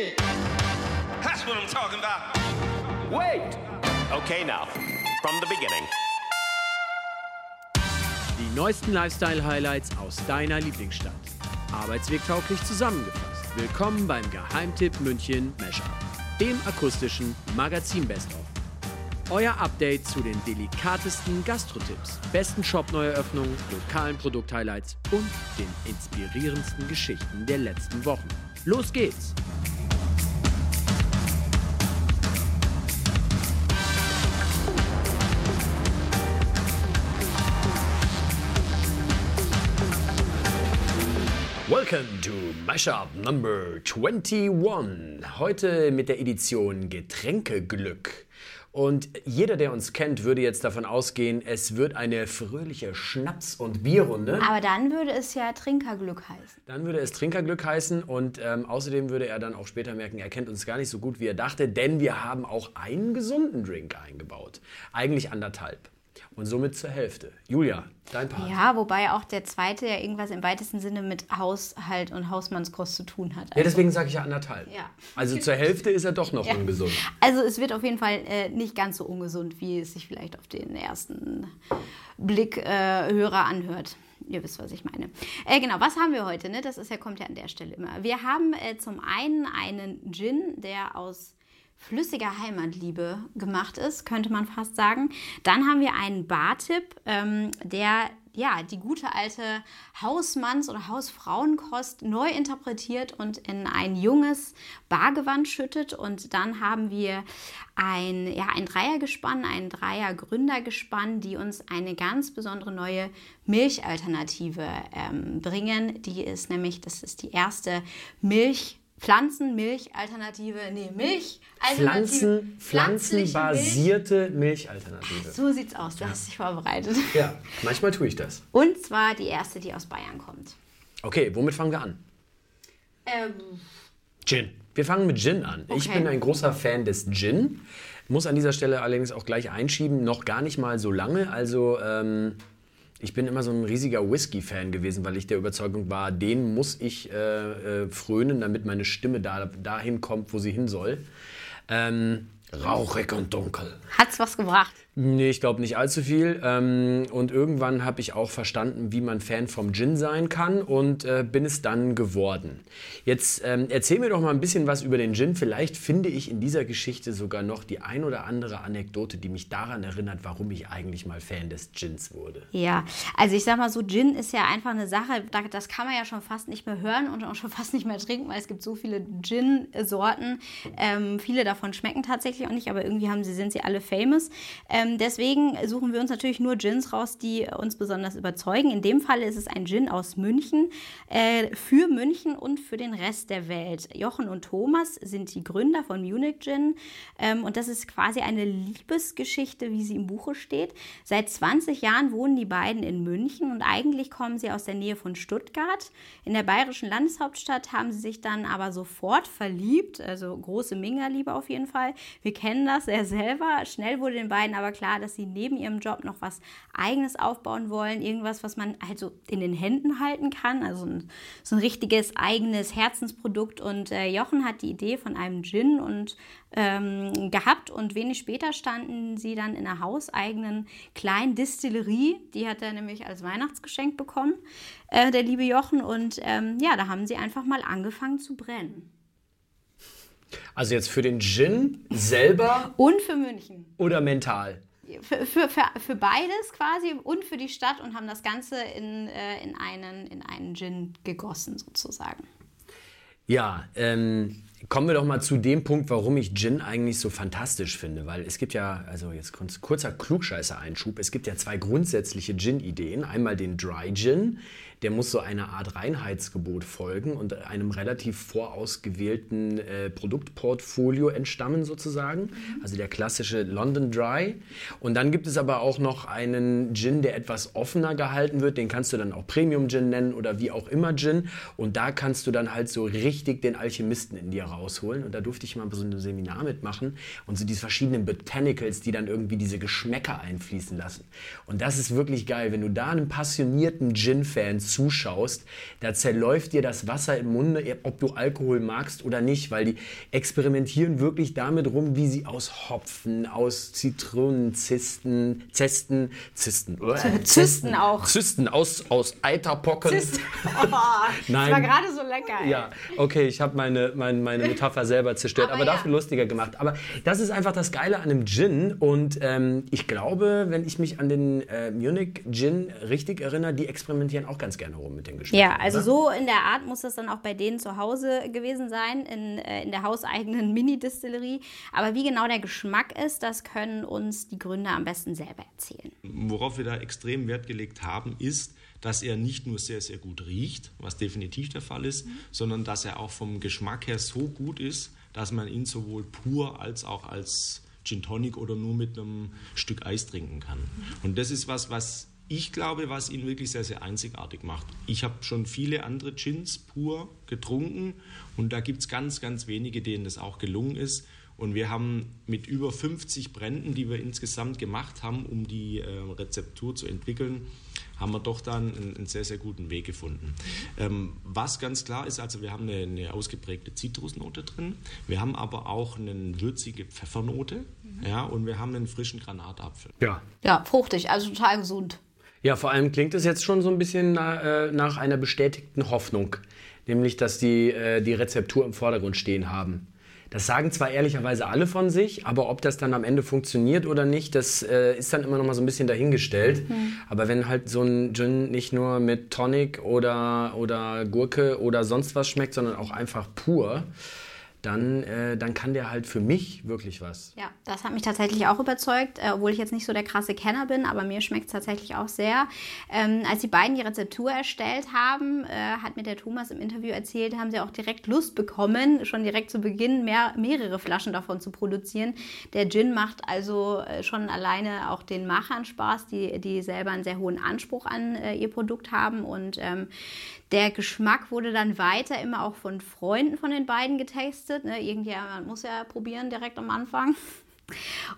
shit. That's what I'm talking about. Wait. Okay, now, from the beginning. Die neuesten Lifestyle-Highlights aus deiner Lieblingsstadt. Arbeitswegtauglich zusammengefasst. Willkommen beim Geheimtipp München Mashup, dem akustischen Magazin Best of. Euer Update zu den delikatesten Gastrotipps, besten Shop-Neueröffnungen, lokalen Produkt-Highlights und den inspirierendsten Geschichten der letzten Wochen. Los geht's! Welcome to Mashup Number 21. Heute mit der Edition Getränkeglück. Und jeder, der uns kennt, würde jetzt davon ausgehen, es wird eine fröhliche Schnaps- und Bierrunde. Aber dann würde es ja Trinkerglück heißen. Dann würde es Trinkerglück heißen und ähm, außerdem würde er dann auch später merken, er kennt uns gar nicht so gut, wie er dachte, denn wir haben auch einen gesunden Drink eingebaut. Eigentlich anderthalb. Und somit zur Hälfte. Julia, dein Part. Ja, wobei auch der zweite ja irgendwas im weitesten Sinne mit Haushalt und Hausmannskost zu tun hat. Ja, deswegen sage ich ja anderthalb. Ja. Also zur Hälfte ist er doch noch ungesund. Also es wird auf jeden Fall äh, nicht ganz so ungesund, wie es sich vielleicht auf den ersten Blick äh, Hörer anhört. Ihr wisst, was ich meine. Äh, genau, was haben wir heute? Ne? Das ist ja, kommt ja an der Stelle immer. Wir haben äh, zum einen einen Gin, der aus flüssiger Heimatliebe gemacht ist, könnte man fast sagen. Dann haben wir einen Bartipp, ähm, der ja, die gute alte Hausmanns- oder Hausfrauenkost neu interpretiert und in ein junges Bargewand schüttet. Und dann haben wir ein, ja, ein Dreiergespann, ein Dreier-Gründergespann, die uns eine ganz besondere neue Milchalternative ähm, bringen. Die ist nämlich, das ist die erste Milch. Pflanzenmilch-Alternative, nee, Milch. Pflanzen, pflanzenbasierte Milchalternative. So sieht's aus, du hast dich vorbereitet. Ja, manchmal tue ich das. Und zwar die erste, die aus Bayern kommt. Okay, womit fangen wir an? Ähm, Gin. Wir fangen mit Gin an. Ich Okay. bin ein großer Fan des Gin. Muss an dieser Stelle allerdings auch gleich einschieben, noch gar nicht mal so lange. Also ähm, ich bin immer so ein riesiger Whisky-Fan gewesen, weil ich der Überzeugung war, den muss ich äh, äh, frönen, damit meine Stimme da, dahin kommt, wo sie hin soll. Ähm, rauchig und dunkel. hat's was gebracht? Nee, ich glaube nicht allzu viel. Ähm, und irgendwann habe ich auch verstanden, wie man Fan vom Gin sein kann und äh, bin es dann geworden. Jetzt ähm, erzähl mir doch mal ein bisschen was über den Gin. Vielleicht finde ich in dieser Geschichte sogar noch die ein oder andere Anekdote, die mich daran erinnert, warum ich eigentlich mal Fan des Gins wurde. Ja, also ich sag mal so, Gin ist ja einfach eine Sache, da- das kann man ja schon fast nicht mehr hören und auch schon fast nicht mehr trinken, weil es gibt so viele Gin-Sorten. Ähm, viele davon schmecken tatsächlich auch nicht, aber irgendwie haben sie, sind sie alle famous. Ähm, deswegen suchen wir uns natürlich nur Gins raus, die uns besonders überzeugen. In dem Fall ist es ein Gin aus München, äh, für München und für den Rest der Welt. Jochen und Thomas sind die Gründer von Munich Gin ähm, und das ist quasi eine Liebesgeschichte, wie sie im Buche steht. Seit 20 Jahren wohnen die beiden in München und eigentlich kommen sie aus der Nähe von Stuttgart. In der bayerischen Landeshauptstadt haben sie sich dann aber sofort verliebt, also große Mingerliebe auf jeden Fall. Wir kennen das sehr selber. Schnell wurde den beiden aber klar, dass sie neben ihrem Job noch was Eigenes aufbauen wollen, irgendwas, was man halt so in den Händen halten kann, also ein, so ein richtiges eigenes Herzensprodukt. Und äh, Jochen hat die Idee von einem Gin und ähm, gehabt und wenig später standen sie dann in einer hauseigenen kleinen Distillerie. Die hat er nämlich als Weihnachtsgeschenk bekommen, äh, der liebe Jochen. Und ähm, ja, da haben sie einfach mal angefangen zu brennen. Also jetzt für den Gin selber Und für München. oder mental? Für, für, für, beides quasi und für die Stadt und haben das Ganze in, äh, in, einen, in einen Gin gegossen sozusagen. Ja, ähm, kommen wir doch mal zu dem Punkt, warum ich Gin eigentlich so fantastisch finde. Weil es gibt ja, also jetzt kurz- kurzer Klugscheißer-Einschub, es gibt ja zwei grundsätzliche Gin-Ideen. Einmal den Dry Gin, der muss so einer Art Reinheitsgebot folgen und einem relativ vorausgewählten äh, Produktportfolio entstammen sozusagen. Also der klassische London Dry. Und dann gibt es aber auch noch einen Gin, der etwas offener gehalten wird. Den kannst du dann auch Premium Gin nennen oder wie auch immer Gin. Und da kannst du dann halt so richtig den Alchemisten in dir rausholen. Und da durfte ich mal so ein Seminar mitmachen und so diese verschiedenen Botanicals, die dann irgendwie diese Geschmäcker einfließen lassen. Und das ist wirklich geil, wenn du da einem passionierten Gin-Fan zuschaust, da zerläuft dir das Wasser im Munde, ob du Alkohol magst oder nicht, weil die experimentieren wirklich damit rum, wie sie aus Hopfen, aus Zitronenzisten, Zesten, Zisten, äh, Zysten auch. Zysten, aus, aus Eiterpocken. Zysten. Oh, Das war gerade so lecker. Ey. Ja, okay, ich habe meine, meine, meine Metapher selber zerstört, aber, Aber ja. dafür lustiger gemacht. Aber das ist einfach das Geile an einem Gin und ähm, ich glaube, wenn ich mich an den äh, Munich Gin richtig erinnere, die experimentieren auch ganz gerne rum mit den Geschmacken. Ja, also oder? so in der Art muss das dann auch bei denen zu Hause gewesen sein, in, äh, in der hauseigenen Mini-Distillerie. Aber wie genau der Geschmack ist, das können uns die Gründer am besten selber erzählen. Worauf wir da extrem Wert gelegt haben, ist, dass er nicht nur sehr, sehr gut riecht, was definitiv der Fall ist, sondern dass er auch vom Geschmack her so gut ist, dass man ihn sowohl pur als auch als Gin Tonic oder nur mit einem Stück Eis trinken kann. Und das ist was, was ich glaube, was ihn wirklich sehr, sehr einzigartig macht. Ich habe schon viele andere Gins pur getrunken und da gibt es ganz, ganz wenige, denen das auch gelungen ist. Und wir haben mit über 50 Bränden, die wir insgesamt gemacht haben, um die äh, Rezeptur zu entwickeln, haben wir doch dann einen, einen sehr, sehr guten Weg gefunden. Ähm, was ganz klar ist, also wir haben eine, eine ausgeprägte Zitrusnote drin, wir haben aber auch eine würzige Pfeffernote ja, und wir haben einen frischen Granatapfel. Ja. Ja, fruchtig, also total gesund. Ja, vor allem klingt es jetzt schon so ein bisschen na, äh, nach einer bestätigten Hoffnung, nämlich dass die äh, die Rezeptur im Vordergrund stehen haben. Das sagen zwar ehrlicherweise alle von sich, aber ob das dann am Ende funktioniert oder nicht, das äh, ist dann immer noch mal so ein bisschen dahingestellt. Aber wenn halt so ein Gin nicht nur mit Tonic oder, oder Gurke oder sonst was schmeckt, sondern auch einfach pur, dann, äh, dann kann der halt für mich wirklich was. Ja, das hat mich tatsächlich auch überzeugt, äh, obwohl ich jetzt nicht so der krasse Kenner bin, aber mir schmeckt es tatsächlich auch sehr. Ähm, als die beiden die Rezeptur erstellt haben, äh, hat mir der Thomas im Interview erzählt, haben sie auch direkt Lust bekommen, schon direkt zu Beginn mehr, mehrere Flaschen davon zu produzieren. Der Gin macht also äh, schon alleine auch den Machern Spaß, die, die selber einen sehr hohen Anspruch an äh, ihr Produkt haben und ähm, der Geschmack wurde dann weiter immer auch von Freunden von den beiden getestet. Ne? Irgendjemand muss ja probieren direkt am Anfang.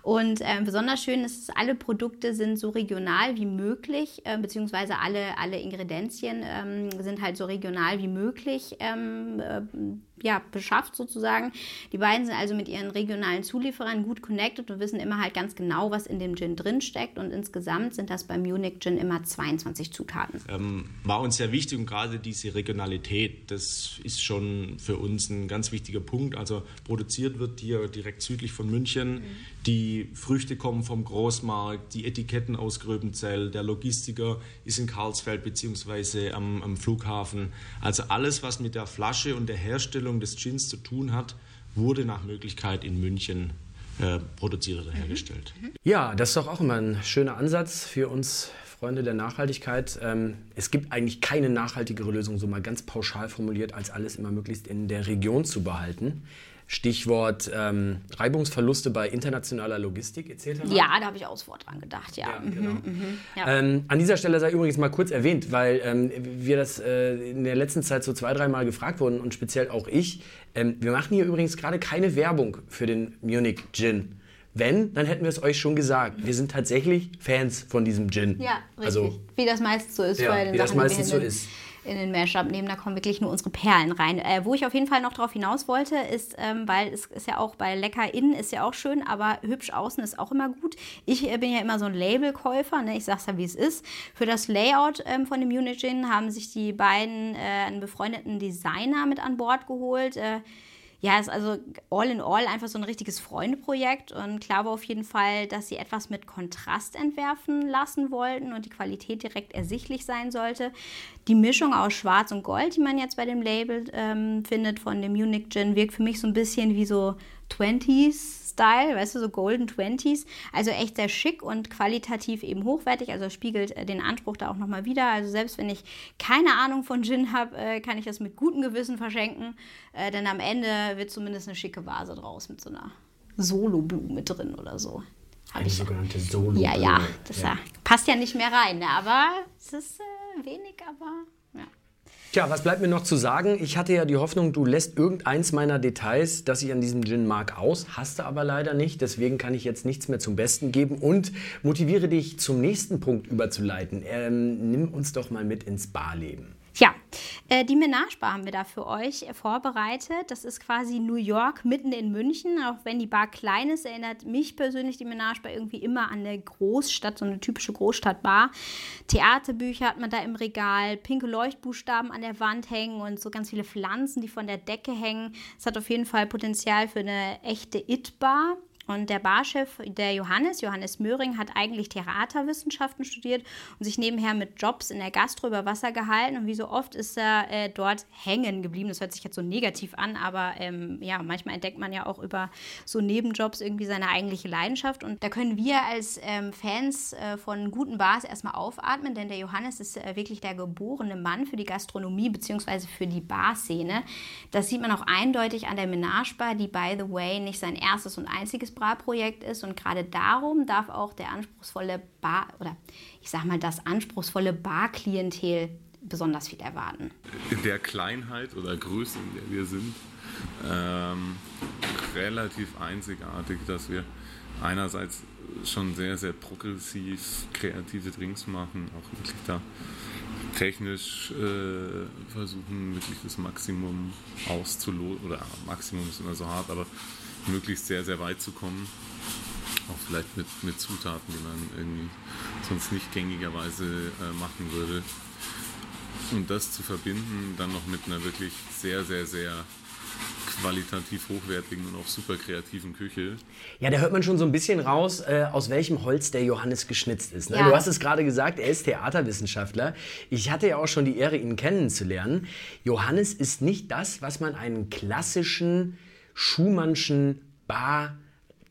Und ähm, besonders schön ist, dass alle Produkte sind so regional wie möglich, äh, beziehungsweise alle, alle Ingredienzien ähm, sind halt so regional wie möglich ähm, äh, ja, beschafft sozusagen. Die beiden sind also mit ihren regionalen Zulieferern gut connected und wissen immer halt ganz genau, was in dem Gin drin steckt. Und insgesamt sind das beim Munich Gin immer 22 Zutaten. ähm, war uns sehr wichtig und gerade diese Regionalität, das ist schon für uns ein ganz wichtiger Punkt. Also produziert wird hier direkt südlich von München. Die Früchte kommen vom Großmarkt, die Etiketten aus Gröbenzell, der Logistiker ist in Karlsfeld bzw. Am, am Flughafen. Also alles, was mit der Flasche und der Herstellung des Gins zu tun hat, wurde nach Möglichkeit in München äh, produziert oder hergestellt. Ja, das ist doch auch immer ein schöner Ansatz für uns Freunde der Nachhaltigkeit. Ähm, es gibt eigentlich keine nachhaltigere Lösung, so mal ganz pauschal formuliert, als alles immer möglichst in der Region zu behalten. Stichwort ähm, Reibungsverluste bei internationaler Logistik etc. Ja, da habe ich auch sofort dran gedacht, ja. Ja, genau. ja. Ähm, an dieser Stelle sei übrigens mal kurz erwähnt, weil ähm, wir das äh, in der letzten Zeit so zwei, dreimal gefragt wurden und speziell auch ich. Ähm, wir machen hier übrigens gerade keine Werbung für den Munich Gin. Wenn, dann hätten wir es euch schon gesagt. Wir sind tatsächlich Fans von diesem Gin. Ja, richtig. Also, wie das meistens so ist Ja, bei den wie das Sachen, wir meistens so ist. In den Mashup nehmen, da kommen wirklich nur unsere Perlen rein. Äh, wo ich auf jeden Fall noch drauf hinaus wollte, ist, ähm, weil es ist ja auch bei lecker innen ist ja auch schön, aber hübsch außen ist auch immer gut. Ich äh, bin ja immer so ein Labelkäufer, ne? ich sag's ja wie es ist. Für das Layout ähm, von dem Unit Gin haben sich die beiden äh, einen befreundeten Designer mit an Bord geholt. Äh, ja, ist also all in all einfach so ein richtiges Freundeprojekt und klar war auf jeden Fall, dass sie etwas mit Kontrast entwerfen lassen wollten und die Qualität direkt ersichtlich sein sollte. Die Mischung aus Schwarz und Gold, die man jetzt bei dem Label ähm, findet von dem Munich Gin, wirkt für mich so ein bisschen wie so 20s Style, weißt du, so Golden Twenties. Also echt sehr schick und qualitativ eben hochwertig. Also spiegelt äh, den Anspruch da auch nochmal wieder. Also selbst wenn ich keine Ahnung von Gin habe, äh, kann ich das mit gutem Gewissen verschenken. Äh, denn am Ende wird zumindest eine schicke Vase draus mit so einer Solo-Blume drin oder so. Eine ich- sogenannte solo ja, ja, das ja. passt ja nicht mehr rein, ne? aber es ist äh, wenig, aber. Tja, was bleibt mir noch zu sagen? Ich hatte ja die Hoffnung, du lässt irgendeins meiner Details, das ich an diesem Gin mag, aus. Hast du aber leider nicht. Deswegen kann ich jetzt nichts mehr zum Besten geben und motiviere dich zum nächsten Punkt überzuleiten. Ähm, nimm uns doch mal mit ins Barleben. Ja, äh, die Menage Bar haben wir da für euch äh, vorbereitet. Das ist quasi New York mitten in München. Auch wenn die Bar klein ist, erinnert mich persönlich die Menage Bar irgendwie immer an eine Großstadt, so eine typische Großstadtbar. Theaterbücher hat man da im Regal, pinke Leuchtbuchstaben an der Wand hängen und so ganz viele Pflanzen, die von der Decke hängen. Es hat auf jeden Fall Potenzial für eine echte It-Bar. Und der Barchef, der Johannes, Johannes Möhring, hat eigentlich Theaterwissenschaften studiert und sich nebenher mit Jobs in der Gastro über Wasser gehalten. Und wie so oft ist er äh, dort hängen geblieben. Das hört sich jetzt so negativ an, aber ähm, ja, manchmal entdeckt man ja auch über so Nebenjobs irgendwie seine eigentliche Leidenschaft. Und da können wir als ähm, Fans äh, von guten Bars erstmal aufatmen, denn der Johannes ist äh, wirklich der geborene Mann für die Gastronomie bzw. für die Barszene. Das sieht man auch eindeutig an der Menage Bar, die, by the way, nicht sein erstes und einziges Bra-Projekt ist und gerade darum darf auch der anspruchsvolle Bar oder ich sag mal das anspruchsvolle Bar-Klientel besonders viel erwarten. in der Kleinheit oder Größe, in der wir sind, ähm, relativ einzigartig, dass wir einerseits schon sehr, sehr progressiv kreative Drinks machen, auch wirklich da technisch äh, versuchen, wirklich das Maximum auszuloten, oder Maximum ist immer so hart, aber möglichst sehr, sehr weit zu kommen. Auch vielleicht mit, mit Zutaten, die man irgendwie sonst nicht gängigerweise äh, machen würde. Und das zu verbinden, dann noch mit einer wirklich sehr, sehr, sehr qualitativ hochwertigen und auch super kreativen Küche. Ja, da hört man schon so ein bisschen raus, äh, aus welchem Holz der Johannes geschnitzt ist. Ne? Ja. Du hast es gerade gesagt, er ist Theaterwissenschaftler. Ich hatte ja auch schon die Ehre, ihn kennenzulernen. Johannes ist nicht das, was man einen klassischen Schumannschen Bar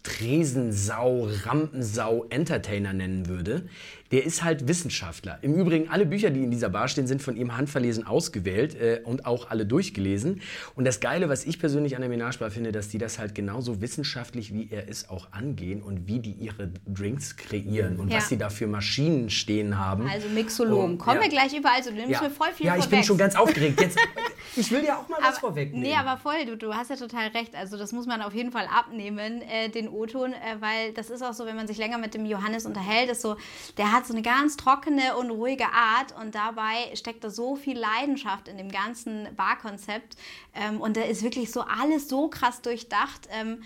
Tresensau, Rampensau, Entertainer nennen würde. Der ist halt Wissenschaftler. Im Übrigen, alle Bücher, die in dieser Bar stehen, sind von ihm handverlesen ausgewählt äh, und auch alle durchgelesen. Und das Geile, was ich persönlich an der Menage Bar finde, dass die das halt genauso wissenschaftlich, wie er ist, auch angehen und wie die ihre Drinks kreieren und Ja. was sie da für Maschinen stehen haben. Also Mixologen. Und- Kommen ja. wir gleich überall. zu. du nimmst mir voll viel ja, ich bin schon ganz aufgeregt. Jetzt, ich will dir auch mal was aber, vorwegnehmen. Nee, aber voll, du, du hast ja total recht. Also das muss man auf jeden Fall abnehmen, äh, den O-Ton, äh, weil das ist auch so, wenn man sich länger mit dem Johannes unterhält, ist so, der hat so eine ganz trockene und ruhige Art und dabei steckt da so viel Leidenschaft in dem ganzen Barkonzept ähm, und da ist wirklich so alles so krass durchdacht. Ähm,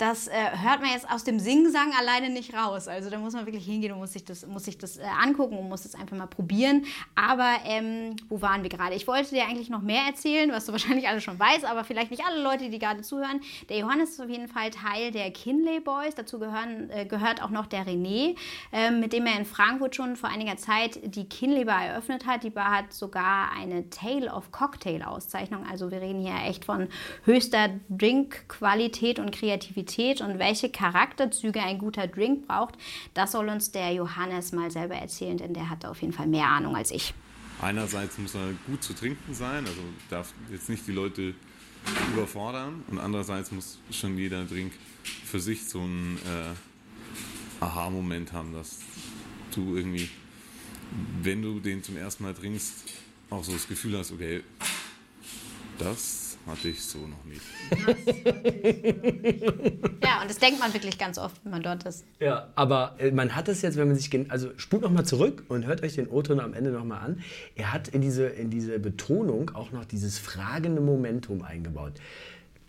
das äh, hört man jetzt aus dem Singsang alleine nicht raus. Also da muss man wirklich hingehen und muss sich das, muss sich das äh, angucken und muss es einfach mal probieren. Aber ähm, wo waren wir gerade? Ich wollte dir eigentlich noch mehr erzählen, was du wahrscheinlich alle schon weißt, aber vielleicht nicht alle Leute, die gerade zuhören. Der Johannes ist auf jeden Fall Teil der Kinley Boys. Dazu gehören, äh, gehört auch noch der René, ähm, mit dem er in Frankfurt schon vor einiger Zeit die Kinley Bar eröffnet hat. Die Bar hat sogar eine Tale of Cocktail Auszeichnung. Also wir reden hier echt von höchster Drinkqualität und Kreativität und welche Charakterzüge ein guter Drink braucht, das soll uns der Johannes mal selber erzählen, denn der hat auf jeden Fall mehr Ahnung als ich. Einerseits muss er gut zu trinken sein, also darf jetzt nicht die Leute überfordern. Und andererseits muss schon jeder Drink für sich so einen äh, Aha-Moment haben, dass du irgendwie, wenn du den zum ersten Mal trinkst, auch so das Gefühl hast, okay, das hatte ich so noch nicht. Ja, und das denkt man wirklich ganz oft, wenn man dort ist. Ja, aber äh, man hat es jetzt, wenn man sich, also spult noch mal zurück und hört euch den O-Ton am Ende noch mal an. Er hat in diese, in diese Betonung auch noch dieses fragende Momentum eingebaut.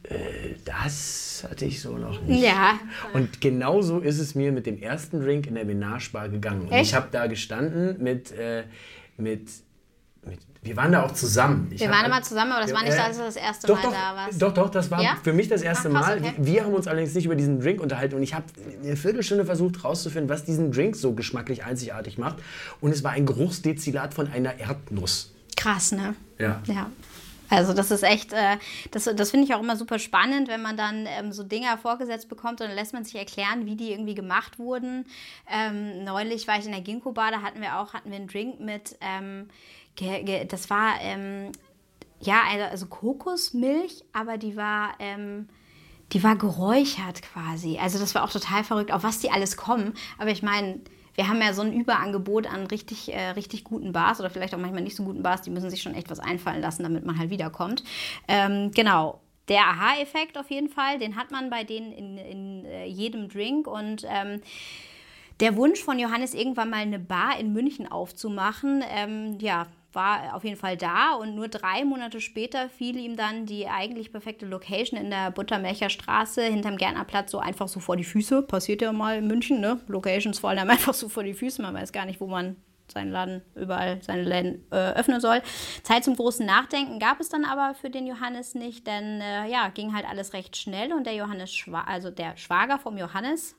Äh, das hatte ich so noch nicht. Ja. Und genauso ist es mir mit dem ersten Drink in der Menage Bar gegangen. Und Echt? ich habe da gestanden mit, äh, mit, mit, wir waren da auch zusammen. Ich Wir waren immer zusammen, aber das war nicht so, als du das erste doch, Mal doch, da warst. Doch, doch, das war Ja? für mich das erste Ach, krass, Mal. okay. Wir haben uns allerdings nicht über diesen Drink unterhalten und ich habe eine Viertelstunde versucht herauszufinden, was diesen Drink so geschmacklich einzigartig macht. Und es war ein Geruchsdestillat von einer Erdnuss. Krass, ne? Ja. Ja. Also das ist echt, äh, das, das finde ich auch immer super spannend, wenn man dann ähm, so Dinger vorgesetzt bekommt und dann lässt man sich erklären, wie die irgendwie gemacht wurden. Ähm, neulich war ich in der Ginkgo Bar, da hatten wir auch hatten wir einen Drink mit, ähm, das war ähm, ja also, also Kokosmilch, aber die war ähm, die war geräuchert quasi. Also das war auch total verrückt, auf was die alles kommen. Aber ich meine, wir haben ja so ein Überangebot an richtig, äh, richtig guten Bars oder vielleicht auch manchmal nicht so guten Bars, die müssen sich schon echt was einfallen lassen, damit man halt wiederkommt. Ähm, genau. Der Aha-Effekt auf jeden Fall, den hat man bei denen in, in äh, jedem Drink und ähm, der Wunsch von Johannes, irgendwann mal eine Bar in München aufzumachen, ähm, ja, war auf jeden Fall da und nur drei Monate später fiel ihm dann die eigentlich perfekte Location in der Buttermelcher Straße hinterm Gärtnerplatz so einfach so vor die Füße. Passiert ja mal in München, ne? Locations fallen einem einfach so vor die Füße. Man weiß gar nicht, wo man seinen Laden überall seine Läden äh, öffnen soll. Zeit zum großen Nachdenken gab es dann aber für den Johannes nicht, denn äh, ja, ging halt alles recht schnell und der Johannes, Schwa also der Schwager vom Johannes,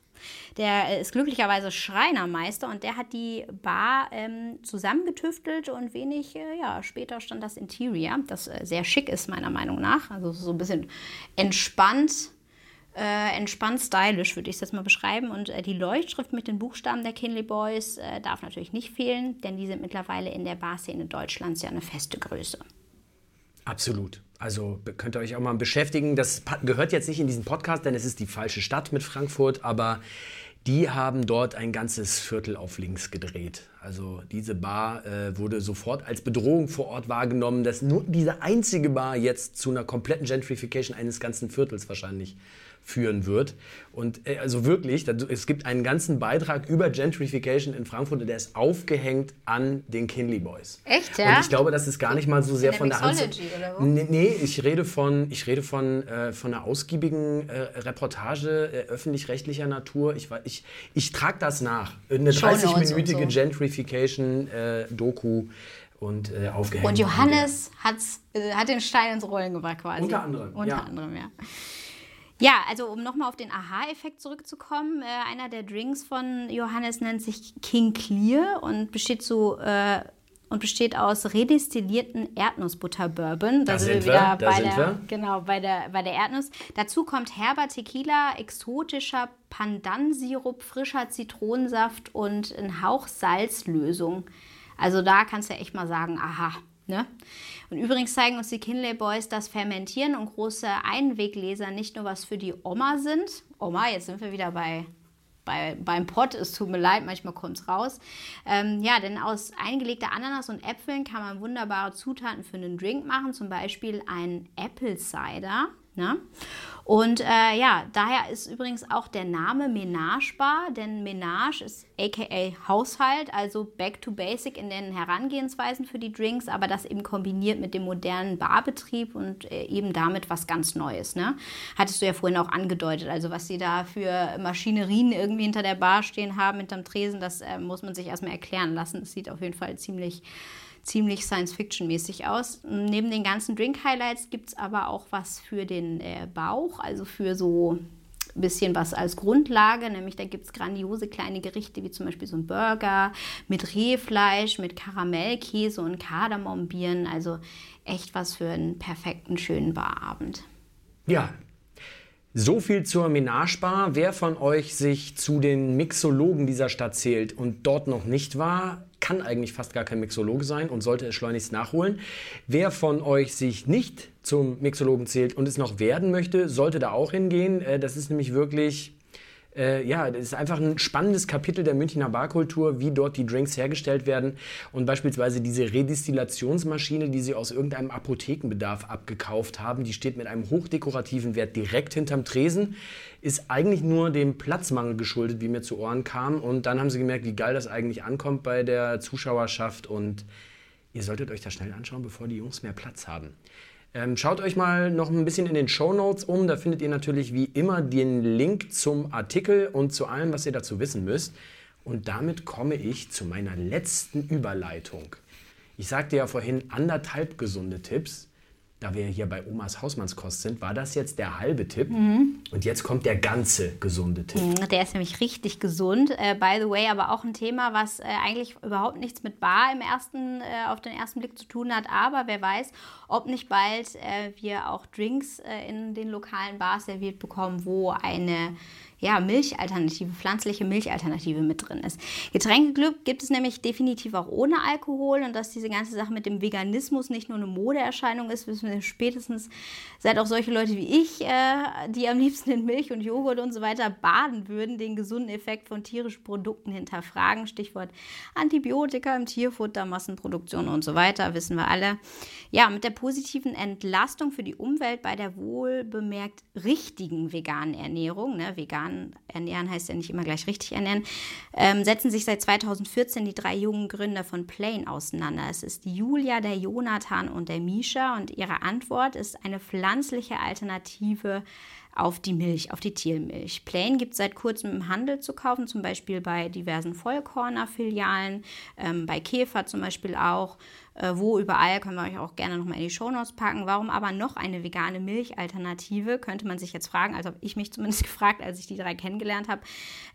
der ist glücklicherweise Schreinermeister und der hat die Bar ähm, zusammengetüftelt und wenig äh, ja, später stand das Interior, das äh, sehr schick ist meiner Meinung nach. Also so ein bisschen entspannt. Äh, entspannt stylisch, würde ich es jetzt mal beschreiben. Und äh, die Leuchtschrift mit den Buchstaben der Kinley Boys äh, darf natürlich nicht fehlen, denn die sind mittlerweile in der Barszene Deutschlands ja eine feste Größe. Absolut. Also könnt ihr euch auch mal beschäftigen. Das gehört jetzt nicht in diesen Podcast, denn es ist die falsche Stadt mit Frankfurt, aber die haben dort ein ganzes Viertel auf links gedreht. Also diese Bar äh, wurde sofort als Bedrohung vor Ort wahrgenommen, dass nur diese einzige Bar jetzt zu einer kompletten Gentrification eines ganzen Viertels wahrscheinlich führen wird. Und äh, also wirklich, es gibt einen ganzen Beitrag über Gentrification in Frankfurt, der ist aufgehängt an den Kinley Boys. Echt, ja? Und ich glaube, das ist gar nicht mal so sehr der von der. Mixology, oder wo? Nee, nee, ich rede von, ich rede von, äh, von einer ausgiebigen äh, Reportage äh, öffentlich-rechtlicher Natur. Ich, ich, ich trage das nach. Eine Shownotes und 30-minütige so. Gentrification-Doku und äh, aufgehängt. Und Johannes hat's, äh, hat den Stein ins Rollen gebracht quasi. Unter anderem, Unter ja. anderem, ja. Ja, also um nochmal auf den Aha-Effekt zurückzukommen, äh, einer der Drinks von Johannes nennt sich King Clear und besteht so äh, und besteht aus redestillierten Erdnussbutter-Bourbon. Da sind sind wir, da bei sind der, wir. Genau, bei der, bei der Erdnuss. Dazu kommt herber Tequila, exotischer Pandan-Sirup, frischer Zitronensaft und ein Hauch Salzlösung. Also da kannst du echt mal sagen, aha. Ne? Und übrigens zeigen uns die Kinley Boys, dass Fermentieren und große Einweggläser nicht nur was für die Oma sind. Oma, jetzt sind wir wieder bei, bei, beim Pott, es tut mir leid, manchmal kommt es raus. Ähm, ja, denn aus eingelegter Ananas und Äpfeln kann man wunderbare Zutaten für einen Drink machen, zum Beispiel ein Apple Cider. Ne? Und äh, ja, daher ist übrigens auch der Name Menage Bar, denn Menage ist aka Haushalt, also back to basic in den Herangehensweisen für die Drinks, aber das eben kombiniert mit dem modernen Barbetrieb und äh, eben damit was ganz Neues. Ne? Hattest du ja vorhin auch angedeutet, also was sie da für Maschinerien irgendwie hinter der Bar stehen haben, hinterm Tresen, das äh, muss man sich erstmal erklären lassen. Es sieht auf jeden Fall ziemlich ziemlich Science-Fiction-mäßig aus. Neben den ganzen Drink-Highlights gibt es aber auch was für den äh, Bauch, also für so ein bisschen was als Grundlage, nämlich da gibt es grandiose kleine Gerichte, wie zum Beispiel so ein Burger mit Rehfleisch, mit Karamellkäse und Kardamombieren, also echt was für einen perfekten, schönen Barabend. Ja, so viel zur Menage Bar. Wer von euch sich zu den Mixologen dieser Stadt zählt und dort noch nicht war, kann eigentlich fast gar kein Mixologe sein und sollte es schleunigst nachholen. Wer von euch sich nicht zum Mixologen zählt und es noch werden möchte, sollte da auch hingehen. Äh, Das ist nämlich wirklich äh, ja, das ist einfach ein spannendes Kapitel der Münchner Barkultur, wie dort die Drinks hergestellt werden und beispielsweise diese Redestillationsmaschine, die sie aus irgendeinem Apothekenbedarf abgekauft haben, die steht mit einem hochdekorativen Wert direkt hinterm Tresen, ist eigentlich nur dem Platzmangel geschuldet, wie mir zu Ohren kam und dann haben sie gemerkt, wie geil das eigentlich ankommt bei der Zuschauerschaft und ihr solltet euch das schnell anschauen, bevor die Jungs mehr Platz haben. Ähm, schaut euch mal noch ein bisschen in den Show Notes um. Da findet ihr natürlich wie immer den Link zum Artikel und zu allem, was ihr dazu wissen müsst. Und damit komme ich zu meiner letzten Überleitung. Ich sagte ja vorhin anderthalb gesunde Tipps. Da wir hier bei Omas Hausmannskost sind, war das jetzt der halbe Tipp. Und jetzt kommt der ganze gesunde Tipp. Der ist nämlich richtig gesund. Äh, by the way, aber auch ein Thema, was äh, eigentlich überhaupt nichts mit Bar im ersten, äh, auf den ersten Blick zu tun hat. Aber wer weiß, ob nicht bald äh, wir auch Drinks äh, in den lokalen Bars serviert bekommen, wo eine ja, Milchalternative, pflanzliche Milchalternative mit drin ist. Getränkeglück gibt es nämlich definitiv auch ohne Alkohol und dass diese ganze Sache mit dem Veganismus nicht nur eine Modeerscheinung ist, wissen wir spätestens seid auch solche Leute wie ich, äh, die am liebsten in Milch und Joghurt und so weiter baden würden, den gesunden Effekt von tierischen Produkten hinterfragen. Stichwort Antibiotika im Tierfutter, Massenproduktion und so weiter, wissen wir alle. Ja, mit der positiven Entlastung für die Umwelt bei der wohl bemerkt richtigen veganen Ernährung, ne, vegan ernähren heißt ja nicht immer gleich richtig ernähren, ähm, setzen sich seit 2014 die drei jungen Gründer von Plain auseinander. Es ist Julia, der Jonathan und der Misha und ihre Antwort ist eine pflanzliche Alternative auf die Milch, auf die Tiermilch. Plain gibt es seit kurzem im Handel zu kaufen, zum Beispiel bei diversen Vollkorner-Filialen, ähm, bei Käfer zum Beispiel auch. Äh, wo überall, können wir euch auch gerne nochmal in die Shownotes packen. Warum aber noch eine vegane Milchalternative, könnte man sich jetzt fragen. Also habe ich mich zumindest gefragt, als ich die drei kennengelernt habe.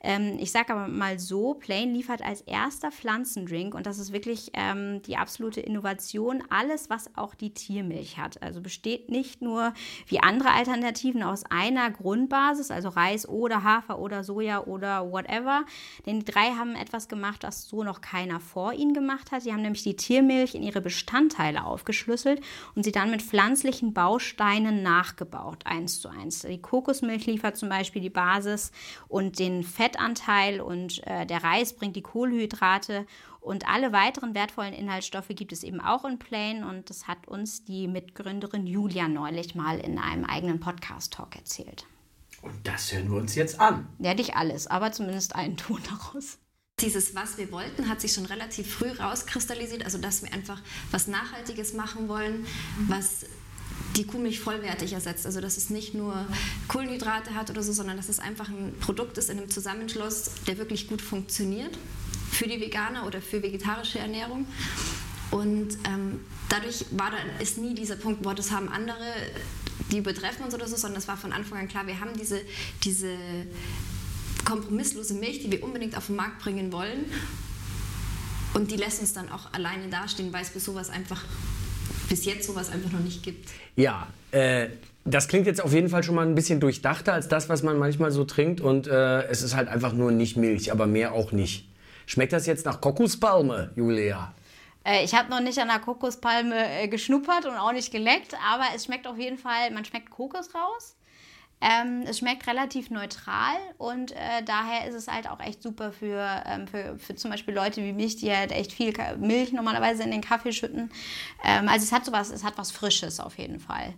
Ähm, ich sage aber mal so, Plain liefert als erster Pflanzendrink und das ist wirklich ähm, die absolute Innovation, alles, was auch die Tiermilch hat. Also besteht nicht nur wie andere Alternativen aus einer Grundbasis, also Reis oder Hafer oder Soja oder whatever. Denn die drei haben etwas gemacht, was so noch keiner vor ihnen gemacht hat. Sie haben nämlich die Tiermilch in ihre Bestandteile aufgeschlüsselt und sie dann mit pflanzlichen Bausteinen nachgebaut, eins zu eins. Die Kokosmilch liefert zum Beispiel die Basis und den Fettanteil und äh, der Reis bringt die Kohlenhydrate und alle weiteren wertvollen Inhaltsstoffe gibt es eben auch in Plain und das hat uns die Mitgründerin Julia neulich mal in einem eigenen Podcast-Talk erzählt. Und das hören wir uns jetzt an. Ja, nicht alles, aber zumindest einen Ton daraus. Dieses, was wir wollten, hat sich schon relativ früh rauskristallisiert, also dass wir einfach was Nachhaltiges machen wollen, was die Kuhmilch vollwertig ersetzt. Also dass es nicht nur Kohlenhydrate hat oder so, sondern dass es einfach ein Produkt ist in einem Zusammenschluss, der wirklich gut funktioniert für die Veganer oder für vegetarische Ernährung. Und ähm, dadurch war dann, ist nie dieser Punkt, boah, das haben andere, die betreffen uns oder so, sondern es war von Anfang an klar, wir haben diese, diese kompromisslose Milch, die wir unbedingt auf den Markt bringen wollen. Und die lässt uns dann auch alleine dastehen, weil es bis sowas einfach bis jetzt sowas einfach noch nicht gibt. Ja, äh, das klingt jetzt auf jeden Fall schon mal ein bisschen durchdachter als das, was man manchmal so trinkt. Und äh, es ist halt einfach nur nicht Milch, aber mehr auch nicht. Schmeckt das jetzt nach Kokospalme, Julia? Äh, ich habe noch nicht an der Kokospalme äh, geschnuppert und auch nicht geleckt, aber es schmeckt auf jeden Fall, man schmeckt Kokos raus. Ähm, es schmeckt relativ neutral und äh, daher ist es halt auch echt super für, ähm, für, für, zum Beispiel Leute wie mich, die halt echt viel Milch normalerweise in den Kaffee schütten. Ähm, also es hat sowas, es hat was Frisches auf jeden Fall.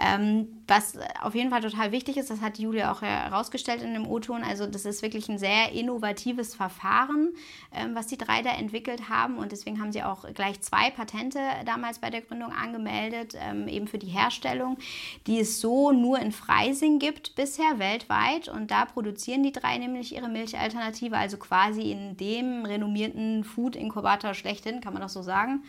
Ähm, was auf jeden Fall total wichtig ist, das hat Julia auch herausgestellt in dem O-Ton, also das ist wirklich ein sehr innovatives Verfahren, ähm, was die drei da entwickelt haben und deswegen haben sie auch gleich zwei Patente damals bei der Gründung angemeldet, ähm, eben für die Herstellung, die es so nur in Freising gibt bisher weltweit und da produzieren die drei nämlich ihre Milchalternative, also quasi in dem renommierten Food-Inkubator schlechthin, kann man das so sagen.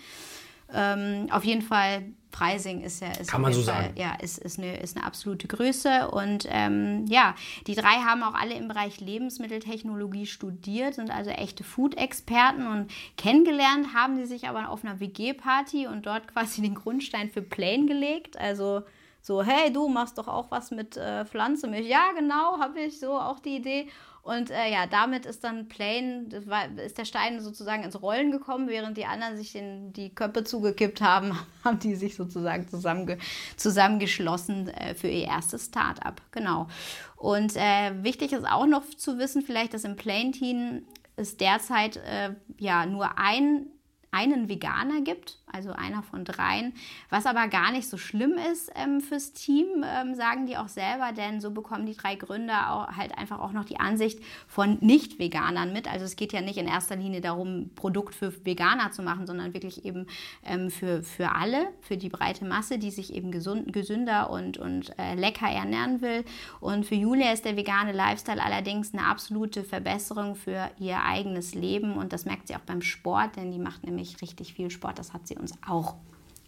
Ähm, auf jeden Fall, Preising ist ja, ist Kann man so Fall, sagen. Ja, ist, ist, eine, ist eine absolute Größe. Und ähm, ja, die drei haben auch alle im Bereich Lebensmitteltechnologie studiert, sind also echte Food-Experten und kennengelernt haben sie sich aber auf einer WG-Party und dort quasi den Grundstein für Plain gelegt. Also so, hey, du machst doch auch was mit äh, Pflanzenmilch. Ja, genau, habe ich so auch die Idee. Und äh, ja, damit ist dann Plain, war, ist der Stein sozusagen ins Rollen gekommen, während die anderen sich in die Köpfe zugekippt haben, haben die sich sozusagen zusammenge zusammengeschlossen äh, für ihr erstes Start-up. Genau. Und äh, wichtig ist auch noch zu wissen, vielleicht, dass im Plain-Team es derzeit äh, ja nur ein einen Veganer gibt, also einer von dreien, was aber gar nicht so schlimm ist ähm, fürs Team, ähm, sagen die auch selber, denn so bekommen die drei Gründer auch, halt einfach auch noch die Ansicht von Nicht-Veganern mit. Also es geht ja nicht in erster Linie darum, Produkt für Veganer zu machen, sondern wirklich eben ähm, für, für alle, für die breite Masse, die sich eben gesund, gesünder und, und äh, lecker ernähren will. Und für Julia ist der vegane Lifestyle allerdings eine absolute Verbesserung für ihr eigenes Leben und das merkt sie auch beim Sport, denn die macht nämlich nämlich richtig viel Sport. Das hat sie uns auch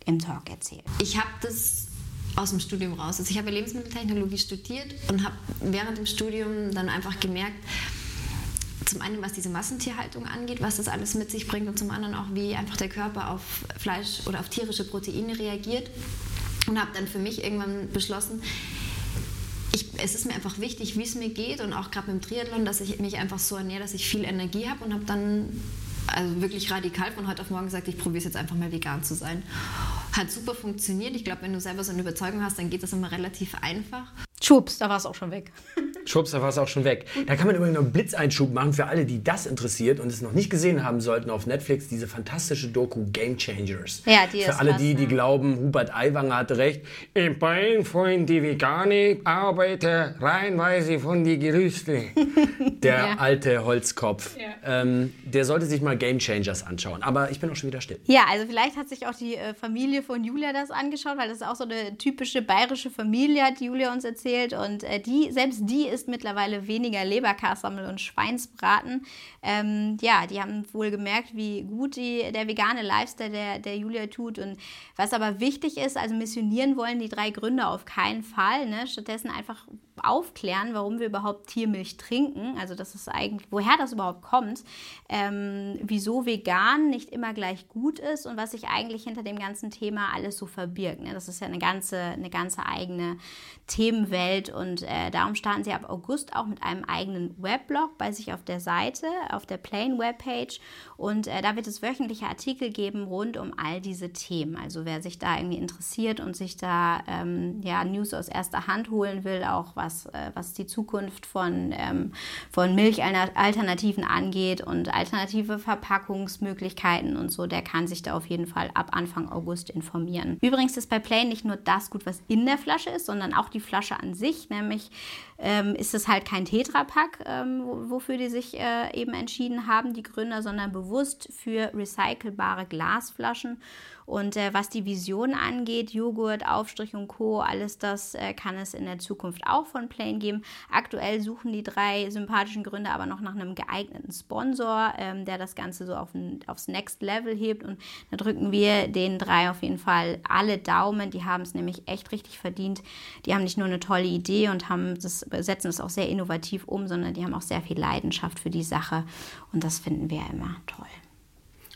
im Talk erzählt. Ich habe das aus dem Studium raus. Also ich habe Lebensmitteltechnologie studiert und habe während dem Studium dann einfach gemerkt, zum einen, was diese Massentierhaltung angeht, was das alles mit sich bringt und zum anderen auch, wie einfach der Körper auf Fleisch oder auf tierische Proteine reagiert. Und habe dann für mich irgendwann beschlossen, ich, es ist mir einfach wichtig, wie es mir geht und auch gerade mit dem Triathlon, dass ich mich einfach so ernähre, dass ich viel Energie habe und habe dann also wirklich radikal von heute auf morgen gesagt, ich probiere es jetzt einfach mal vegan zu sein. Hat super funktioniert. Ich glaube, wenn du selber so eine Überzeugung hast, dann geht das immer relativ einfach. Schubs, da war es auch schon weg. Schubs, da war es auch schon weg. Da kann man übrigens noch einen Blitzeinschub machen für alle, die das interessiert und es noch nicht gesehen haben sollten auf Netflix, diese fantastische Doku Game Changers. Ja, die Für ist alle krass, die, die ja. glauben, Hubert Aiwanger hatte recht. Ich bin von die Vegane, arbeite reinweise von die Gerüste. Der Ja. alte Holzkopf. Ähm, der sollte sich mal Game Changers anschauen. Aber ich bin auch schon wieder still. Ja, also vielleicht hat sich auch die äh, Familie von Julia das angeschaut, weil das ist auch so eine typische bayerische Familie, hat Julia uns erzählt. Und äh, die, selbst die isst mittlerweile weniger Leberkassammel und Schweinsbraten. Ähm, ja, die haben wohl gemerkt, wie gut die, der vegane Lifestyle der, der Julia tut. Und was aber wichtig ist, also missionieren wollen die drei Gründe auf keinen Fall. Ne? Stattdessen einfach aufklären, warum wir überhaupt Tiermilch trinken. Also das ist eigentlich, woher das überhaupt kommt, ähm, wieso vegan nicht immer gleich gut ist und was sich eigentlich hinter dem ganzen Thema alles so verbirgt. Ne? Das ist ja eine ganze, eine ganze eigene Themenwelt und äh, darum starten sie ab August auch mit einem eigenen Weblog bei sich auf der Seite, auf der Plain Webpage und äh, da wird es wöchentliche Artikel geben rund um all diese Themen. Also wer sich da irgendwie interessiert und sich da ähm, ja, News aus erster Hand holen will, auch was, äh, was die Zukunft von, ähm, von Milchalternativen angeht und alternative Verpackungsmöglichkeiten und so, der kann sich da auf jeden Fall ab Anfang August informieren. Übrigens ist bei Plain nicht nur das gut, was in der Flasche ist, sondern auch die Flasche an sich, nämlich ähm, ist es halt kein Tetrapack, ähm, wo- wofür die sich äh, eben entschieden haben, die Gründer, sondern bewusst für recycelbare Glasflaschen. Und äh, was die Vision angeht, Joghurt, Aufstrich und Co., alles das äh, kann es in der Zukunft auch von Plain geben. Aktuell suchen die drei sympathischen Gründer aber noch nach einem geeigneten Sponsor, ähm, der das Ganze so auf aufs Next Level hebt. Und da drücken wir den drei auf jeden Fall alle Daumen. Die haben es nämlich echt richtig verdient. Die haben nicht nur eine tolle Idee und haben das, setzen es auch sehr innovativ um, sondern die haben auch sehr viel Leidenschaft für die Sache. Und das finden wir immer toll.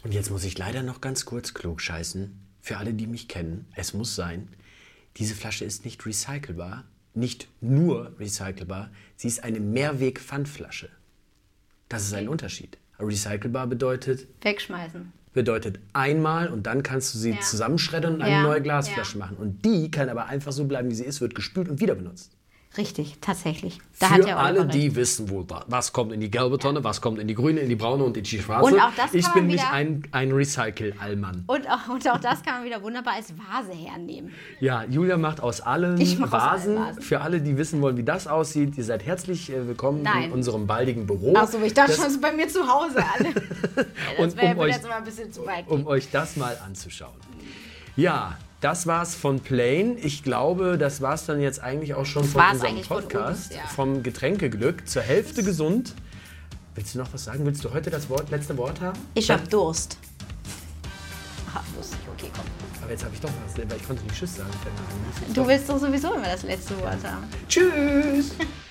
Und jetzt muss ich leider noch ganz kurz klug scheißen. Für alle, die mich kennen, es muss sein, diese Flasche ist nicht recycelbar, nicht nur recycelbar, sie ist eine Mehrweg-Pfandflasche. Das ist ein Unterschied. Recycelbar bedeutet, Wegschmeißen. bedeutet einmal und dann kannst du sie Ja. zusammenschreddern und eine Ja, neue Glasflasche ja. machen. Und die kann aber einfach so bleiben, wie sie ist, wird gespült und wieder benutzt. Richtig, tatsächlich. Da Für ja alle, recht. die wissen, wo, was kommt in die gelbe Tonne, was kommt in die grüne, in die braune und in die schwarze. Und auch das ich bin nicht ein, ein Recycle-Allmann. Und auch, und auch das kann man wieder wunderbar als Vase hernehmen. Ja, Julia macht aus allen Ich mach aus Vasen. allen Vasen. Für alle, die wissen wollen, wie das aussieht, ihr seid herzlich äh, willkommen Nein. in unserem baldigen Büro. Achso, ich dachte Das- schon, bei mir zu Hause alle. Ja, das Und wäre um euch- jetzt immer ein bisschen zu weit um gehen. euch das mal anzuschauen. Ja, das war's von Plain. Ich glaube, das war's dann jetzt eigentlich auch schon von war's unserem eigentlich von Podcast. uns, ja. Vom Getränkeglück. Zur Hälfte gesund. Willst du noch was sagen? Willst du heute das Wort, letzte Wort haben? Ich hab Durst. Aha, lustig, okay, komm. Aber jetzt habe ich doch was, weil ich konnte nicht Tschüss sagen. Du willst doch sowieso immer das letzte Wort haben. Tschüss!